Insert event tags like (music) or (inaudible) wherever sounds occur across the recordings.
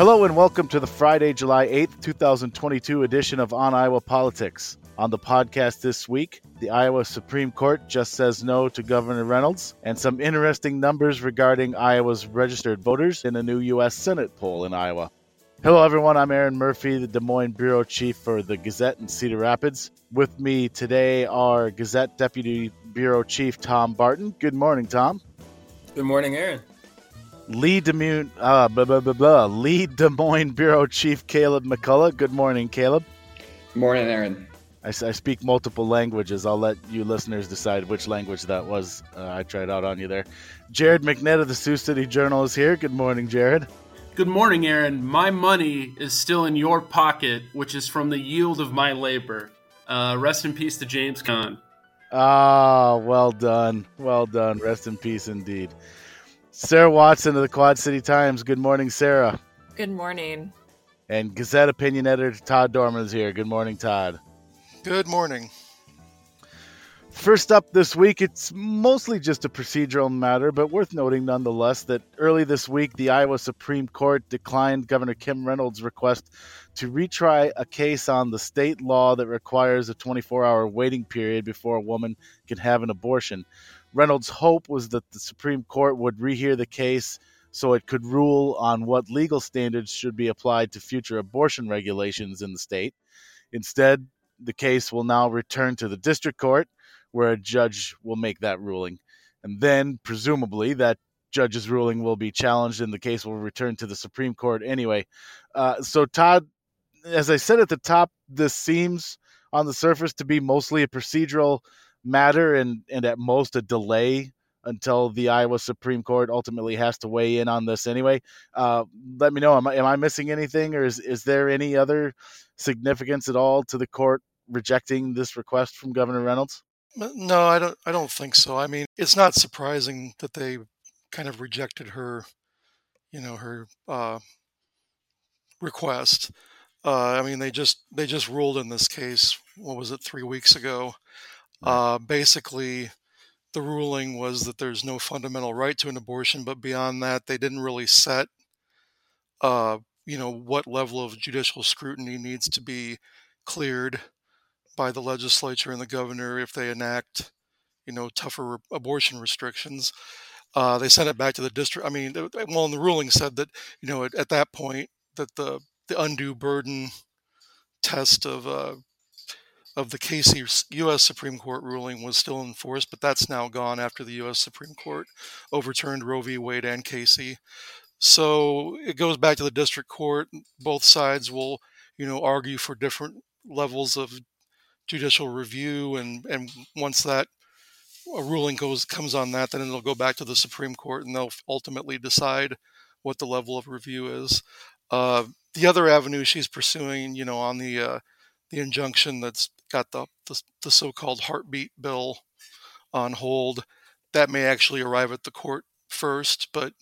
Hello and welcome to the Friday, July 8th, 2022 edition of On Iowa Politics. On the podcast this week, the Iowa Supreme Court just says no to Governor Reynolds, and some interesting numbers regarding Iowa's registered voters in a new U.S. Senate poll in Iowa. Hello, everyone. I'm Erin Murphy, the Des Moines Bureau Chief for the Gazette in Cedar Rapids. With me today are Gazette Deputy Bureau Chief Tom Barton. Good morning, Tom. Good morning, Erin. Lee Des Moines, uh, blah, blah, blah, blah. Lee Des Moines Bureau Chief Caleb McCullough. Good morning, Caleb. Good morning, Erin. I, I, speak multiple languages. I'll let you listeners decide which language that was. Uh, I tried out on you there. Jared McNett of the Sioux City Journal is here. Good morning, Jared. Good morning, Erin. My money is still in your pocket, which is from the yield of my labor. Uh, rest in peace to James Caan. Ah, well done. Well done. Rest in peace indeed. Sarah Watson of the Quad City Times. Good morning, Sarah. Good morning. And Gazette opinion editor Todd Dorman is here. Good morning, Todd. Good morning. First up this week, it's mostly just a procedural matter, but worth noting nonetheless that early this week, the Iowa Supreme Court declined Governor Kim Reynolds' request to retry a case on the state law that requires a 24 hour waiting period before a woman can have an abortion. Reynolds' hope was that the Supreme Court would rehear the case so it could rule on what legal standards should be applied to future abortion regulations in the state. Instead, the case will now return to the district court where a judge will make that ruling. And then, presumably, that judge's ruling will be challenged and the case will return to the Supreme Court anyway. Uh, so, Todd, as I said at the top, this seems on the surface to be mostly a procedural matter and, and at most a delay until the Iowa Supreme Court ultimately has to weigh in on this anyway. Uh, let me know. Am I, am I missing anything or is, is there any other significance at all to the court rejecting this request from Governor Reynolds? No, I don't. I don't think so. I mean, it's not surprising that they kind of rejected her, you know, her uh, request. Uh, I mean, they just they just ruled in this case. What was it? Three weeks ago. Uh, basically, the ruling was that there's no fundamental right to an abortion, but beyond that, they didn't really set, uh, you know, what level of judicial scrutiny needs to be cleared by the legislature and the governor if they enact, you know, tougher abortion restrictions. Uh, they sent it back to the district. I mean, well, the ruling said that, you know, at, at that point, that the the undue burden test of uh, of the Casey U.S. Supreme Court ruling was still in force, but that's now gone after the U.S. Supreme Court overturned Roe v. Wade and Casey. So it goes back to the district court. Both sides will, you know, argue for different levels of judicial review, and and once that a ruling goes comes on that, then it'll go back to the Supreme Court, and they'll ultimately decide what the level of review is. Uh, the other avenue she's pursuing, you know, on the uh, the injunction that's got the, the, the so-called heartbeat bill on hold, that may actually arrive at the court first, but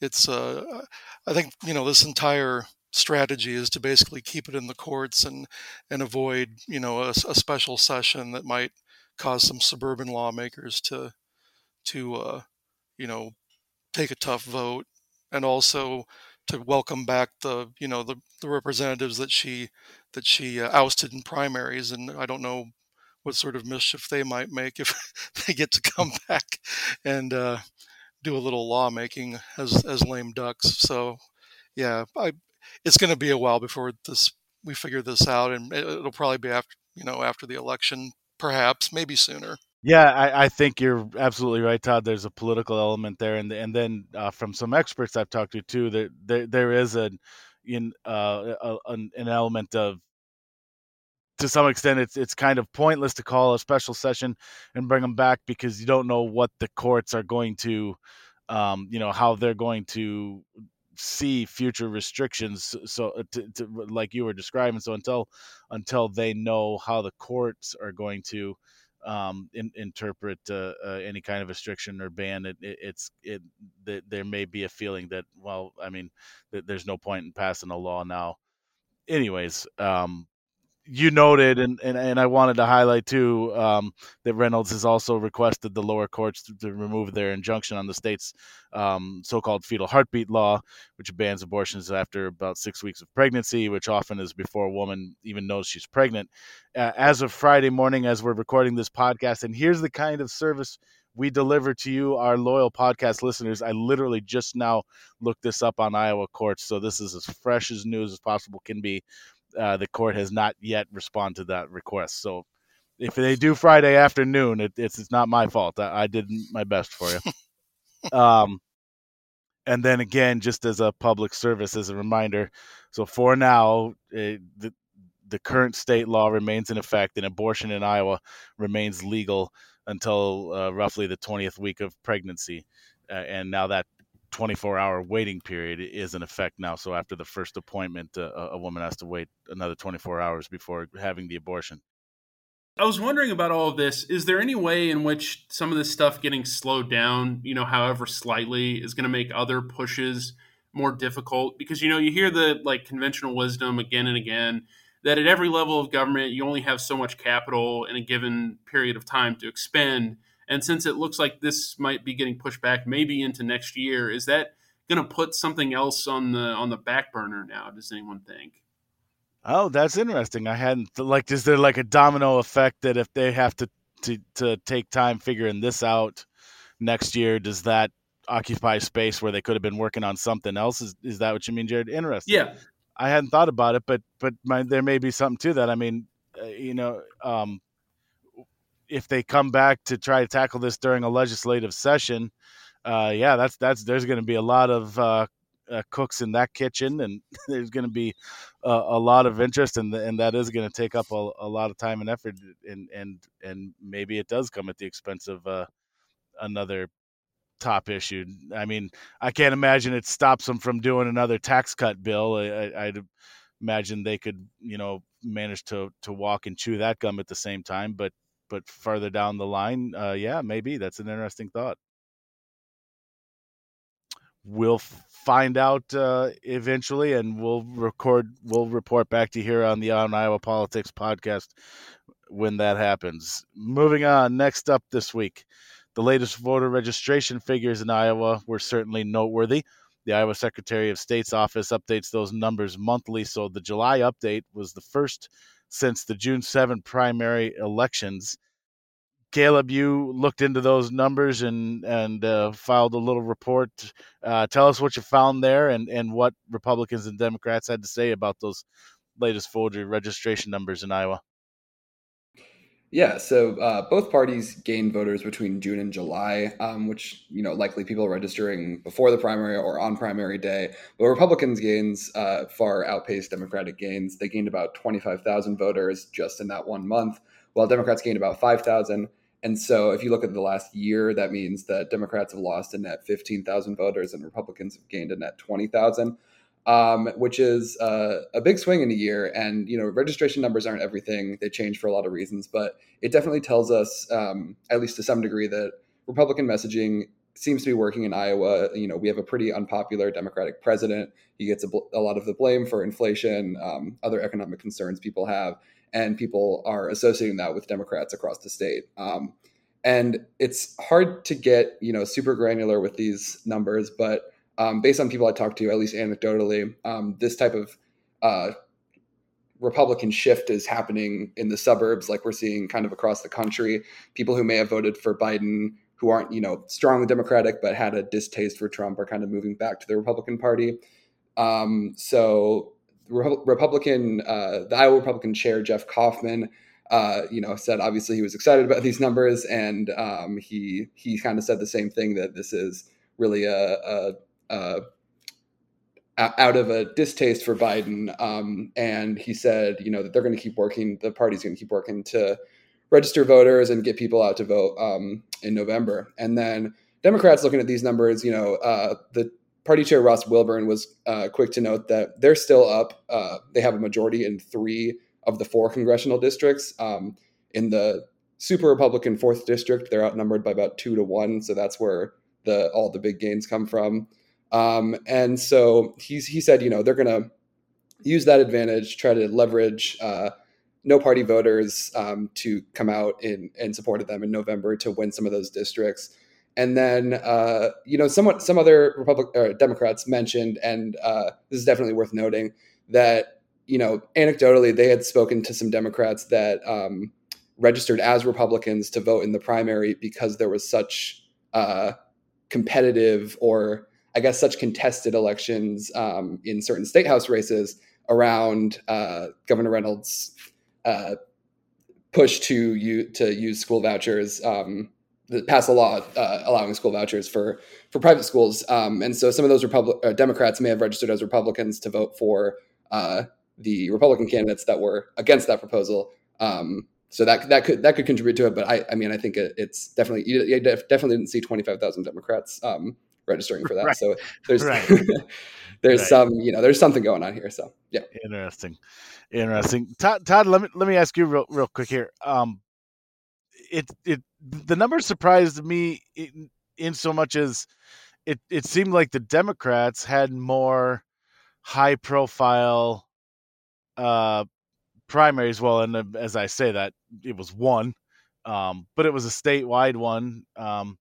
it's uh, I think you know this entire strategy is to basically keep it in the courts and and avoid you know a, a special session that might cause some suburban lawmakers to to uh, you know take a tough vote. And also to welcome back the you know the, the representatives that she that she uh, ousted in primaries and I don't know what sort of mischief they might make if (laughs) they get to come (laughs) back and uh, do a little lawmaking as as lame ducks so yeah I it's going to be a while before this we figure this out, and it'll probably be after you know after the election, perhaps maybe sooner. Yeah, I, I, think you're absolutely right, Todd. There's a political element there, and and then uh, from some experts I've talked to too, there there, there is an in uh, a, an, element of to some extent it's it's kind of pointless to call a special session and bring them back because you don't know what the courts are going to um, you know how they're going to see future restrictions so uh, to, to, like you were describing so until until they know how the courts are going to um, in, interpret uh, uh, any kind of restriction or ban it, it it's it th- there may be a feeling that well i mean th- there's no point in passing a law now. Anyways um, you noted, and, and, and I wanted to highlight too um, that Reynolds has also requested the lower courts to, to remove their injunction on the state's um, so-called fetal heartbeat law, which bans abortions after about six weeks of pregnancy, which often is before a woman even knows she's pregnant. Uh, as of Friday morning, as we're recording this podcast, and here's the kind of service we deliver to you, our loyal podcast listeners. I literally just now looked this up on Iowa courts, so this is as fresh as news as possible can be uh, the court has not yet responded to that request. So if they do Friday afternoon, it, it's it's not my fault. I, I did my best for you. (laughs) um, and then again, just as a public service, as a reminder, so for now, it, the the current state law remains in effect, and abortion in Iowa remains legal until uh, roughly the 20th week of pregnancy. Uh, and now that 24 hour waiting period is in effect now. So after the first appointment, uh, a woman has to wait another 24 hours before having the abortion. I was wondering about all of this. Is there any way in which some of this stuff getting slowed down, you know, however slightly, is going to make other pushes more difficult? Because, you know, you hear the like conventional wisdom again and again that at every level of government, you only have so much capital in a given period of time to expend. And since it looks like this might be getting pushed back maybe into next year, is that going to put something else on the on the back burner now? Does anyone think? Oh, that's interesting. I hadn't like. Is there like a domino effect that if they have to to to take time figuring this out next year, does that occupy space where they could have been working on something else? Is is that what you mean, Jared? Interesting. Yeah. I hadn't thought about it, but but my, there may be something to that. I mean, uh, you know, um, if they come back to try to tackle this during a legislative session, uh, yeah, that's that's there's going to be a lot of uh, uh, cooks in that kitchen, and (laughs) there's going to be a, a, lot of interest, and and that is going to take up a, a, lot of time and effort, and and and maybe it does come at the expense of uh, another top issue. I mean, I can't imagine it stops them from doing another tax cut bill. I, would imagine they could, you know, manage to to walk and chew that gum at the same time, but but further down the line, uh, yeah, maybe that's an interesting thought. We'll find out uh, eventually, and we'll record. We'll report back to you here on the On Iowa Politics podcast when that happens. Moving on, next up this week, the latest voter registration figures in Iowa were certainly noteworthy. The Iowa Secretary of State's office updates those numbers monthly, so the July update was the first since the June 7 primary elections. Caleb, you looked into those numbers and and uh, filed a little report. Uh, tell us what you found there and, and what Republicans and Democrats had to say about those latest voter registration numbers in Iowa. Yeah, so uh, both parties gained voters between June and July, um, which you know likely people registering before the primary or on primary day. But Republicans' gains uh, far outpaced Democratic gains. They gained about twenty five thousand voters just in that one month, while Democrats gained about five thousand. And so, if you look at the last year, that means that Democrats have lost a net fifteen thousand voters, and Republicans have gained a net twenty thousand um, which is uh, a big swing in a year. And you know, registration numbers aren't everything; they change for a lot of reasons. But it definitely tells us, um, at least to some degree, that Republican messaging seems to be working in Iowa. You know, we have a pretty unpopular Democratic president. He gets a, a lot of the blame for inflation, um, other economic concerns people have, and people are associating that with Democrats across the state. Um, and it's hard to get you know super granular with these numbers, but um, based on people I talked to, at least anecdotally, um, this type of uh, Republican shift is happening in the suburbs, like we're seeing kind of across the country. People who may have voted for Biden, who aren't, you know, strongly Democratic but had a distaste for Trump, are kind of moving back to the Republican Party. Um, so, Re- Republican, uh, the Iowa Republican chair Jeff Kaufman, uh, you know, said obviously he was excited about these numbers, and um, he he kind of said the same thing that this is really a, a uh, out of a distaste for Biden. Um, and he said, you know, that they're going to keep working, the party's going to keep working to register voters and get people out to vote um, in November. And then Democrats looking at these numbers, you know, uh, the party chair Ross Wilburn was uh, quick to note that they're still up. Uh, they have a majority in three of the four congressional districts. Um, in the super Republican fourth district, they're outnumbered by about two to one. So that's where the all the big gains come from. Um, and so he's, he said, you know, they're going to use that advantage, try to leverage uh, no party voters um, to come out in and supported them in November to win some of those districts. And then, uh, you know, somewhat some other Republic or Democrats mentioned, and uh, this is definitely worth noting that you know, anecdotally, they had spoken to some Democrats that um, registered as Republicans to vote in the primary because there was such uh, competitive or I guess such contested elections um, in certain state house races around uh, Governor Reynolds' uh, push to to use school vouchers, um, pass a law uh, allowing school vouchers for for private schools, um, and so some of those Republic uh, Democrats may have registered as Republicans to vote for uh, the Republican candidates that were against that proposal. Um, so that that could that could contribute to it, but I I mean I think it, it's definitely you, you definitely didn't see twenty five thousand Democrats um, registering for (laughs) that. Right. So there's Right. (laughs) there's Right. some you know there's something going on here. So yeah. Interesting, interesting. Todd, Todd, let me let me ask you real real quick here. Um, it it the number surprised me in, in so much as it it seemed like the Democrats had more high profile uh primaries. Well, and uh, as I say that it was one, um, but it was a statewide one. Um,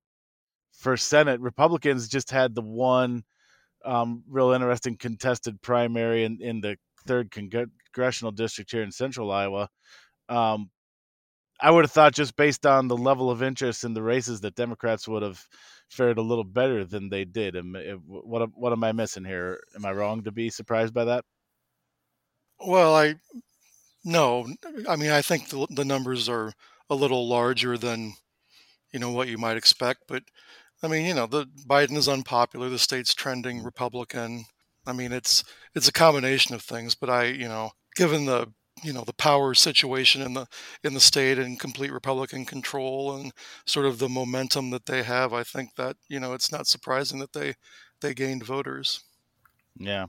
for Senate, Republicans just had the one um, real interesting contested primary in, in the third congr- congressional district here in central Iowa. Um, I would have thought just based on the level of interest in the races that Democrats would have fared a little better than they did. Am, eh, what what am I missing here? Am I wrong to be surprised by that? Well, I no, I mean I think the, the numbers are a little larger than you know what you might expect, but I mean you know the Biden is unpopular, the state's trending Republican. I mean it's it's a combination of things, but I you know given the you know the power situation in the in the state and complete Republican control and sort of the momentum that they have, I think that you know it's not surprising that they they gained voters. Yeah.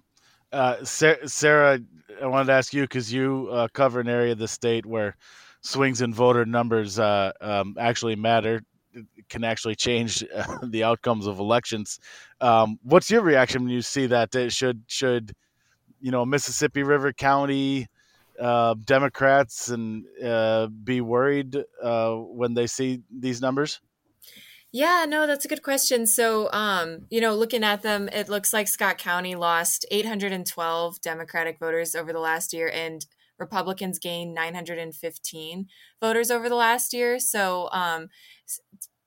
Uh, Sarah, I wanted to ask you because you uh, cover an area of the state where swings in voter numbers uh, um, actually matter, can actually change uh, (laughs) the outcomes of elections. Um, what's your reaction when you see that? Should should you know Mississippi River County uh, Democrats and uh, be worried uh, when they see these numbers? Yeah, no, that's a good question. So, um, you know, looking at them, it looks like Scott County lost 812 Democratic voters over the last year, and Republicans gained 915 voters over the last year. So, um,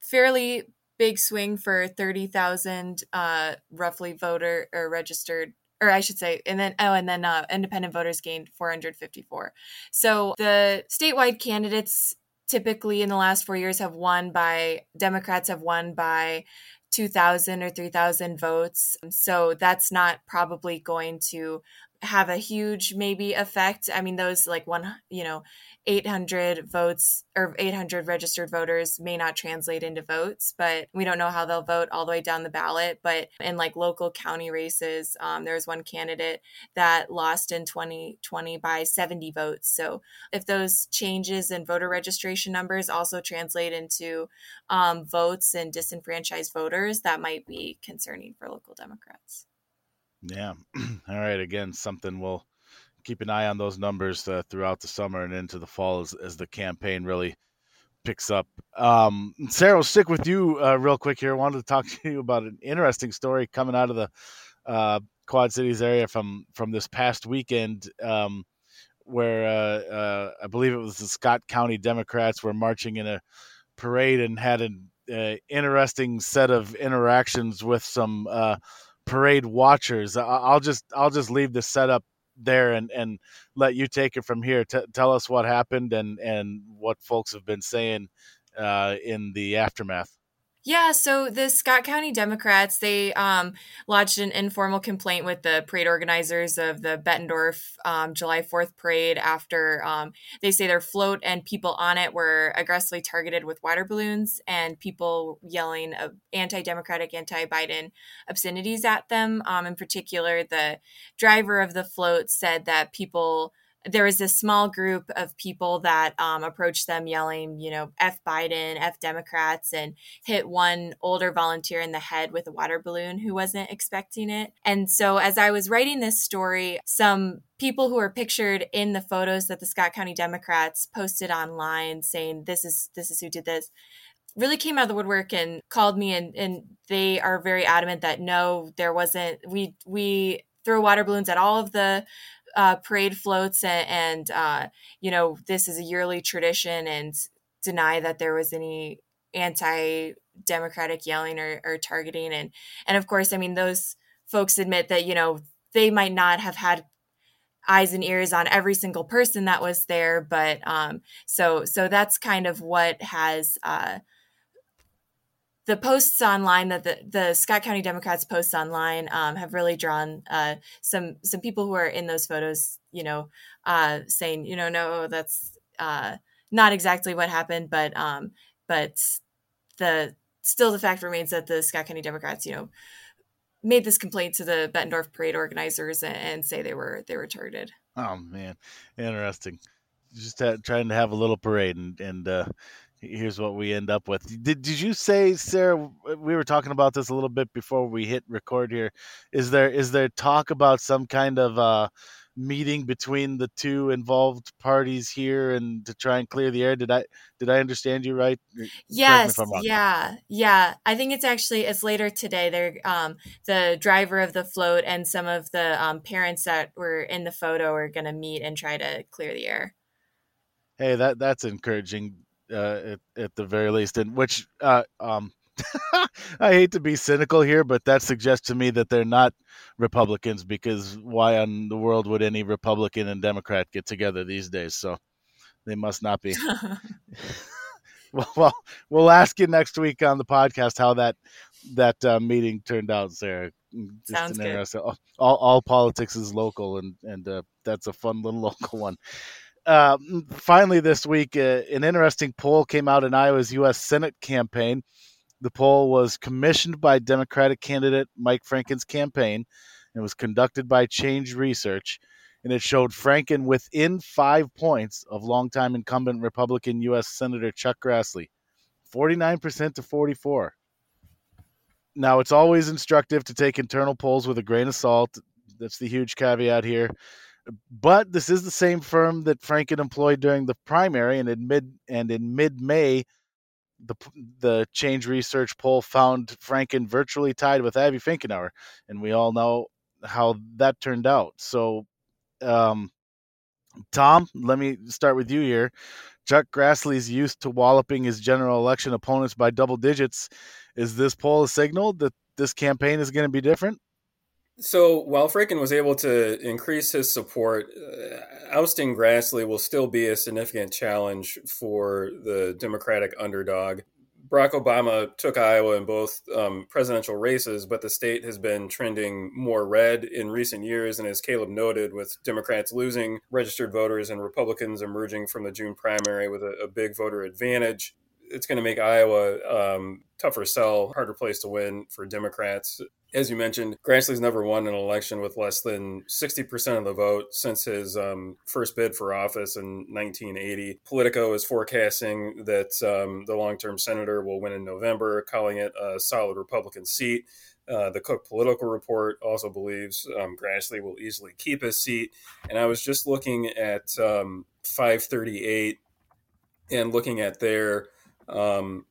fairly big swing for 30,000 uh, roughly voter or registered. Or I should say, and then oh, and then uh, independent voters gained 454. So the statewide candidates typically in the last four years have won by Democrats have won by 2,000 or 3,000 votes. So that's not probably going to have a huge maybe effect. I mean, those like one, you know, 800 votes or 800 registered voters may not translate into votes, but we don't know how they'll vote all the way down the ballot. But in like local county races, um, there was one candidate that lost in 2020 by 70 votes. So if those changes in voter registration numbers also translate into um, votes and disenfranchised voters, that might be concerning for local Democrats. Yeah. (clears throat) All right. Again, something we'll keep an eye on those numbers uh, throughout the summer and into the fall as, as the campaign really picks up. Um, Sarah, we'll stick with you uh, real quick here. I wanted to talk (laughs) to you about an interesting story coming out of the uh, Quad Cities area from from this past weekend, um, where uh, uh, I believe it was the Scott County Democrats were marching in a parade and had an uh, interesting set of interactions with some parade watchers. I'll just I'll just leave the setup there and and let you take it from here. T- tell us what happened and and what folks have been saying uh, in the aftermath. Yeah, so the Scott County Democrats they um, lodged an informal complaint with the parade organizers of the Bettendorf um, July Fourth parade after um, they say their float and people on it were aggressively targeted with water balloons and people yelling uh, anti-democratic, anti-Biden obscenities at them. Um, in particular, the driver of the float said that people there was this small group of people that um, approached them yelling, you know, F Biden, F Democrats, and hit one older volunteer in the head with a water balloon who wasn't expecting it. And so, as I was writing this story, some people who are pictured in the photos that the Scott County Democrats posted online saying, this is, this is who did this really came out of the woodwork and called me and, and they are very adamant that no there wasn't we we throw water balloons at all of the uh, parade floats and, and uh, you know this is a yearly tradition and deny that there was any anti democratic yelling or, or targeting. And and of course i mean those folks admit that you know they might not have had eyes and ears on every single person that was there but um so so that's kind of what has uh the posts online that the, the Scott County Democrats posts online um, have really drawn uh, some some people who are in those photos, you know, uh, saying, you know, no, that's uh, not exactly what happened, but um, but the still the fact remains that the Scott County Democrats, you know, made this complaint to the Bettendorf parade organizers and, and say they were they were targeted. Oh man, interesting. Just trying to have a little parade and and uh, here's what we end up with. Did did you say, Sarah? We were talking about this a little bit before we hit record here. Is there is there talk about some kind of uh, meeting between the two involved parties here and to try and clear the air? Did I did I understand you right? Yes, yeah, yeah. I think it's actually it's later today. They're um, the driver of the float and some of the um, parents that were in the photo are going to meet and try to clear the air. Hey, that that's encouraging uh, at, at the very least, and which uh, um, (laughs) I hate to be cynical here, but that suggests to me that they're not Republicans because why on the world would any Republican and Democrat get together these days? So they must not be. (laughs) (laughs) well, well, we'll ask you next week on the podcast how that that uh, meeting turned out, Sarah. Mm, just Sounds good. All, all politics is local, and and uh, that's a fun little local one. Uh, finally, this week, uh, an interesting poll came out in Iowa's U.S. Senate campaign. The poll was commissioned by Democratic candidate Mike Franken's campaign and was conducted by Change Research. And it showed Franken within five points of longtime incumbent Republican U.S. Senator Chuck Grassley, 49% to 44. Now, it's always instructive to take internal polls with a grain of salt. That's the huge caveat here but this is the same firm that Franken employed during the primary, and in mid and in mid May, the the Change Research poll found Franken virtually tied with Abby Finkenauer, and we all know how that turned out. So, um, Tom, let me start with you here. Chuck Grassley's used to walloping his general election opponents by double digits. Is this poll a signal that this campaign is going to be different? So while Franken was able to increase his support, uh, ousting Grassley will still be a significant challenge for the Democratic underdog. Barack Obama took Iowa in both um, presidential races, but the state has been trending more red in recent years. And as Caleb noted, with Democrats losing registered voters and Republicans emerging from the June primary with a, a big voter advantage, it's going to make Iowa um, tougher sell, harder place to win for Democrats as you mentioned, Grassley's never won an election with less than 60% of the vote since his um, first bid for office in 1980. Politico is forecasting that um, the long term senator will win in November, calling it a solid Republican seat. Uh, the Cook Political Report also believes um, Grassley will easily keep his seat. And I was just looking at um, 538 and looking at their um,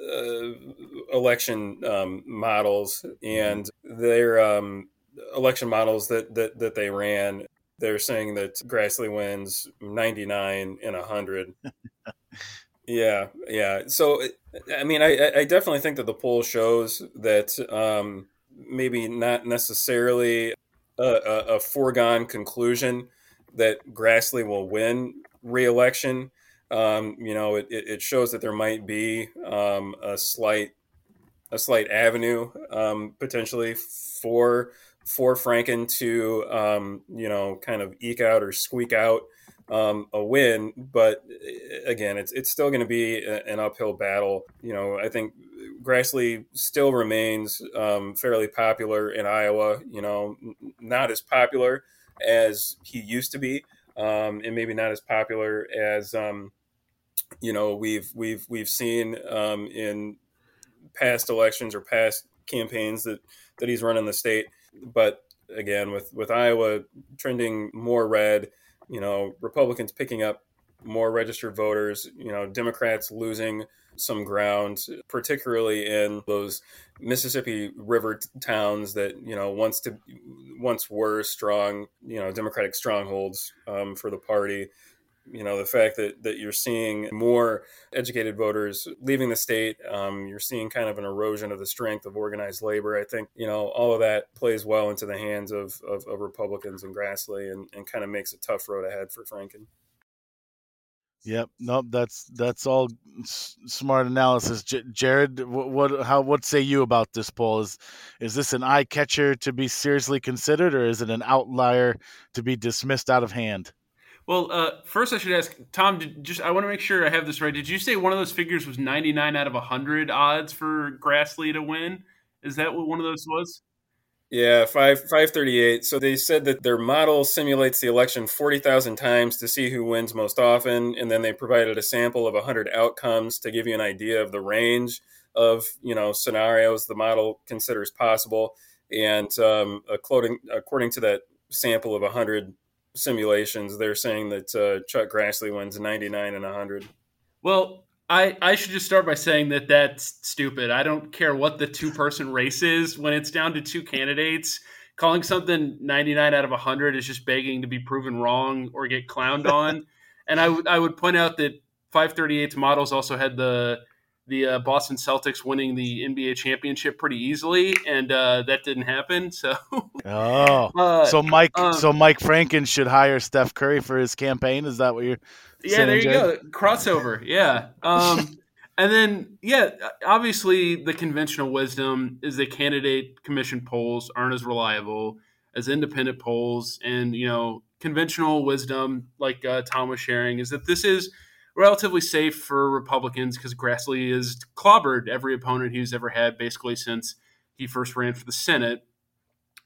uh, election um, models and their um, election models that, that that they ran. They're saying that Grassley wins 99 in 100. (laughs) yeah, yeah. So, I mean, I, I definitely think that the poll shows that um, maybe not necessarily a, a, a foregone conclusion that Grassley will win reelection um, you know, it, it shows that there might be um, a slight a slight avenue um, potentially for for Franken to um, you know kind of eke out or squeak out um, a win. But uh, again, it's it's still going to be a, an uphill battle. You know, I think Grassley still remains um, fairly popular in Iowa. You know, not as popular as he used to be, um, and maybe not as popular as um, you know we've we've we've seen um, in past elections or past campaigns that that he's run in the state. But again, with with Iowa trending more red, you know, Republicans picking up more registered voters, you know, Democrats losing some ground, particularly in those Mississippi River t- towns that you know once to once were strong, you know, Democratic strongholds um, for the party you know the fact that that you're seeing more educated voters leaving the state um, you're seeing kind of an erosion of the strength of organized labor i think you know all of that plays well into the hands of, of, of republicans and grassley and, and kind of makes a tough road ahead for franken Yep. Nope. That's that's all s- smart analysis. J- Jared, what, what how what say you about this poll? Is is this an eye catcher to be seriously considered, or is it an outlier to be dismissed out of hand? Well, uh, first I should ask Tom. Did, just I want to make sure I have this right. Did you say one of those figures was ninety nine out of hundred odds for Grassley to win? Is that what one of those was? Yeah, five five thirty eight. So they said that their model simulates the election forty thousand times to see who wins most often, and then they provided a sample of hundred outcomes to give you an idea of the range of you know scenarios the model considers possible. And um, according according to that sample of hundred simulations, they're saying that uh, Chuck Grassley wins 99 and 100. Well, I, I should just start by saying that that's stupid. I don't care what the two person race is when it's down to two candidates. Calling something 99 out of 100 is just begging to be proven wrong or get clowned (laughs) on. and I, w- I would point out that 538's models also had the the uh, Boston Celtics winning the NBA championship pretty easily, and uh, that didn't happen. So, (laughs) oh, uh, so Mike, um, so Mike Franken should hire Steph Curry for his campaign. Is that what you're? Yeah, saying, there you Jay? go, crossover. Yeah, um, (laughs) and then yeah, obviously the conventional wisdom is that candidate commission polls aren't as reliable as independent polls, and you know conventional wisdom, like uh, Tom was sharing, is that this is relatively safe for Republicans because Grassley has clobbered every opponent he's ever had basically since he first ran for the Senate.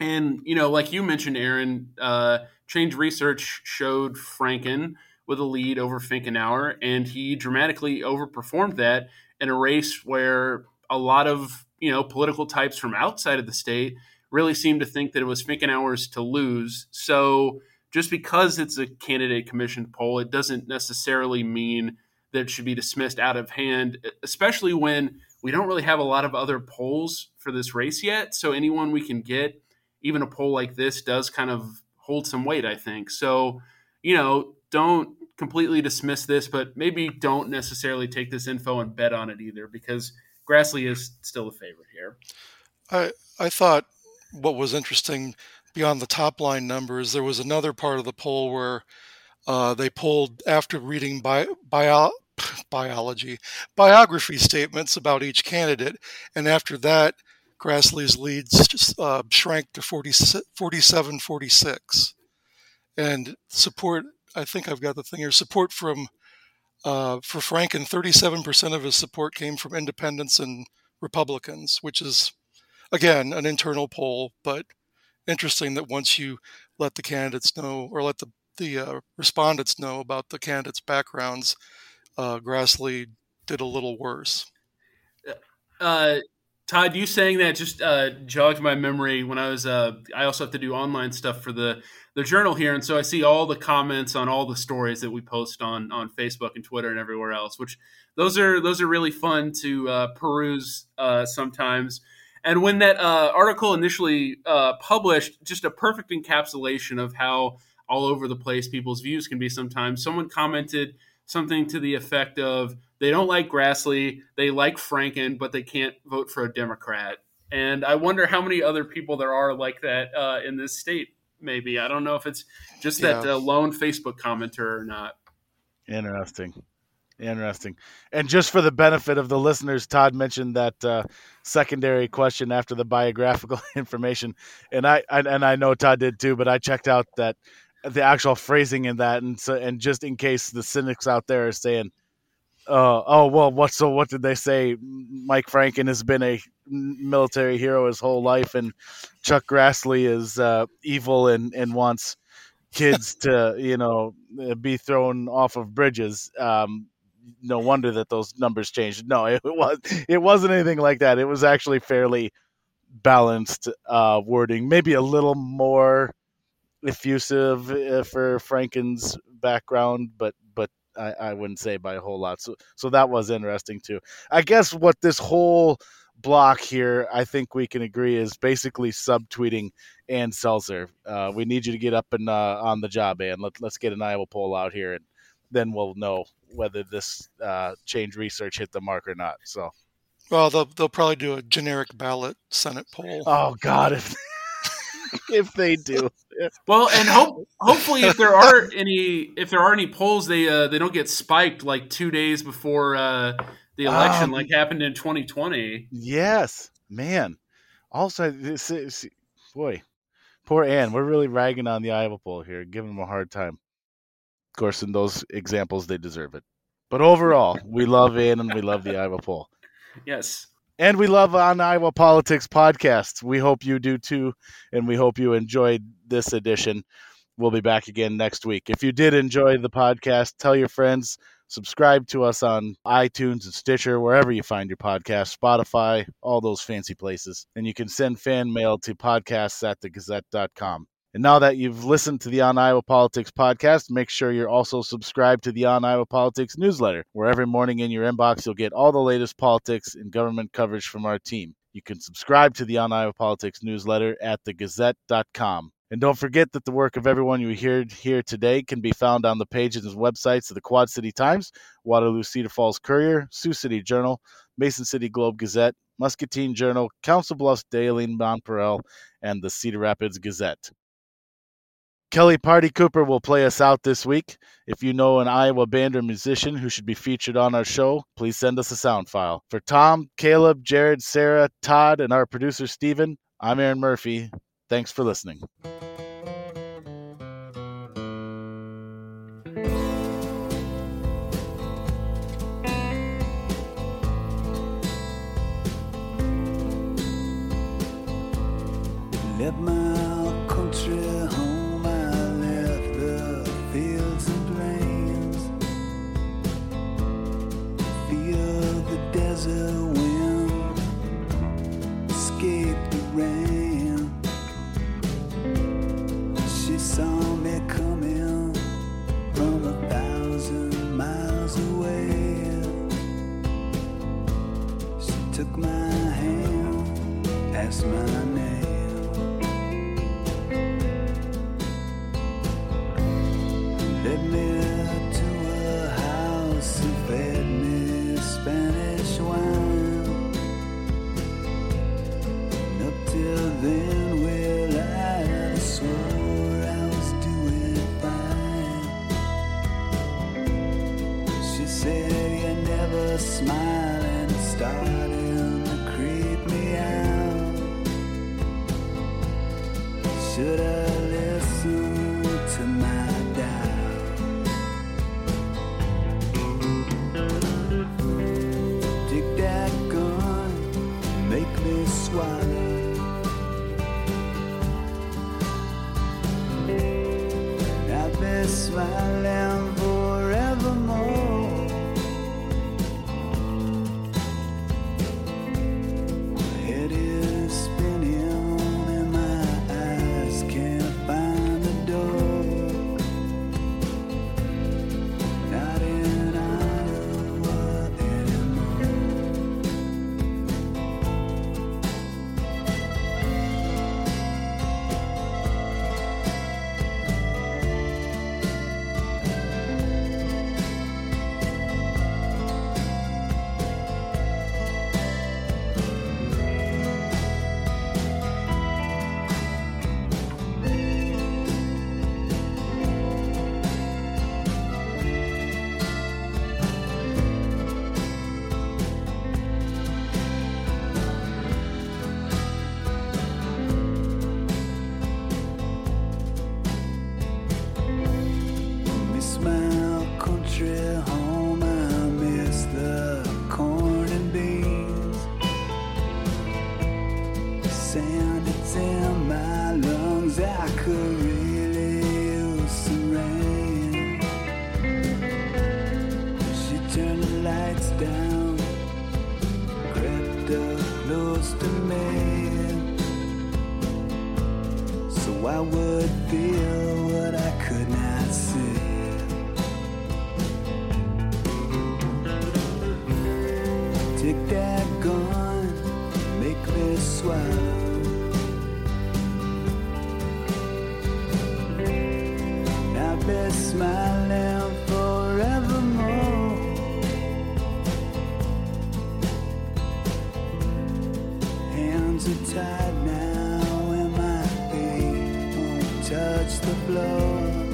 And, you know, like you mentioned, Erin, uh, Change Research showed Franken with a lead over Finkenauer, and he dramatically overperformed that in a race where a lot of, you know, political types from outside of the state really seemed to think that it was Finkenauer's to lose. So, just because it's a candidate commissioned poll, it doesn't necessarily mean that it should be dismissed out of hand, especially when we don't really have a lot of other polls for this race yet. So anyone we can get, even a poll like this, does kind of hold some weight, I think. So, you know, don't completely dismiss this, but maybe don't necessarily take this info and bet on it either, because Grassley is still a favorite here. I I thought what was interesting beyond the top line numbers, there was another part of the poll where uh, they polled after reading bi- bio- (laughs) biology biography statements about each candidate, and after that, Grassley's leads just, uh, shrank to 40, 47 46. And support, I think I've got the thing here, support from uh, for Franken, 37% of his support came from independents and Republicans, which is, again, an internal poll, but interesting that once you let the candidates know or let the the uh, respondents know about the candidates' backgrounds, uh, Grassley did a little worse. Uh, Todd, you saying that just uh, jogged my memory when I was. Uh, I also have to do online stuff for the the journal here, and so I see all the comments on all the stories that we post on on Facebook and Twitter and everywhere else. Which those are those are really fun to uh, peruse uh, sometimes. And when that uh, article initially uh, published, just a perfect encapsulation of how all over the place people's views can be sometimes. Someone commented something to the effect of they don't like Grassley, they like Franken, but they can't vote for a Democrat. And I wonder how many other people there are like that uh, in this state. Maybe I don't know if it's just that Yeah. uh, lone Facebook commenter or not. Interesting. Interesting. And just for the benefit of the listeners, Todd mentioned that uh, secondary question after the biographical (laughs) information, and I, I and I know Todd did too, but I checked out that the actual phrasing in that, and so and just in case the cynics out there are saying, uh, "Oh well, what so what did they say?" Mike Franken has been a military hero his whole life, and Chuck Grassley is uh, evil and and wants kids to you know be thrown off of bridges. Um, no wonder that those numbers changed. No, (laughs) it was it wasn't anything like that. It was actually fairly balanced uh, wording, maybe a little more effusive uh, for Franken's background, but but I, I wouldn't say by a whole lot. So so that was interesting too. I guess what this whole block here, I think we can agree, is basically subtweeting Ann Selzer. Uh, we need you to get up and uh, on the job, and let, let's get an Iowa poll out here, and then we'll know whether this uh, change research hit the mark or not. So, well, they'll they'll probably do a generic ballot Senate poll. Oh God, if (laughs) if they do. Well, and hope hopefully if there are any if there are any polls, they uh, they don't get spiked like two days before uh, the election, um, like happened in 2020. Yes, man. Also, this is, boy, poor Ann. We're really ragging on the Iowa poll here, giving them a hard time. Of course, in those examples, they deserve it. But overall, we love Ann and we love the Iowa poll. Yes. And we love on Iowa Politics podcast. We hope you do too, and we hope you enjoyed this edition. We'll be back again next week. If you did enjoy the podcast, tell your friends, subscribe to us on iTunes and Stitcher, wherever you find your podcast, Spotify, all those fancy places. And you can send fan mail to podcasts at thegazette.com. And now that you've listened to the On Iowa Politics podcast, make sure you're also subscribed to the On Iowa Politics newsletter, where every morning in your inbox you'll get all the latest politics and government coverage from our team. You can subscribe to the On Iowa Politics newsletter at thegazette.com. And don't forget that the work of everyone you hear here today can be found on the pages and websites of the Quad City Times, Waterloo Cedar Falls Courier, Sioux City Journal, Mason City Globe Gazette, Muscatine Journal, Council Bluffs Daily Nonpareil, and the Cedar Rapids Gazette. Kelly Pardekooper will play us out this week. If you know an Iowa band or musician who should be featured on our show, please send us a sound file. For Tom, Caleb, Jared, Sarah, Todd, and our producer Stephen, I'm Erin Murphy. Thanks for listening. My name. Been smiling home, I miss the corn and beans. In my lungs, I could really use some rain. She turned the lights down, crept up close to me, so I would feel. Touch the floor.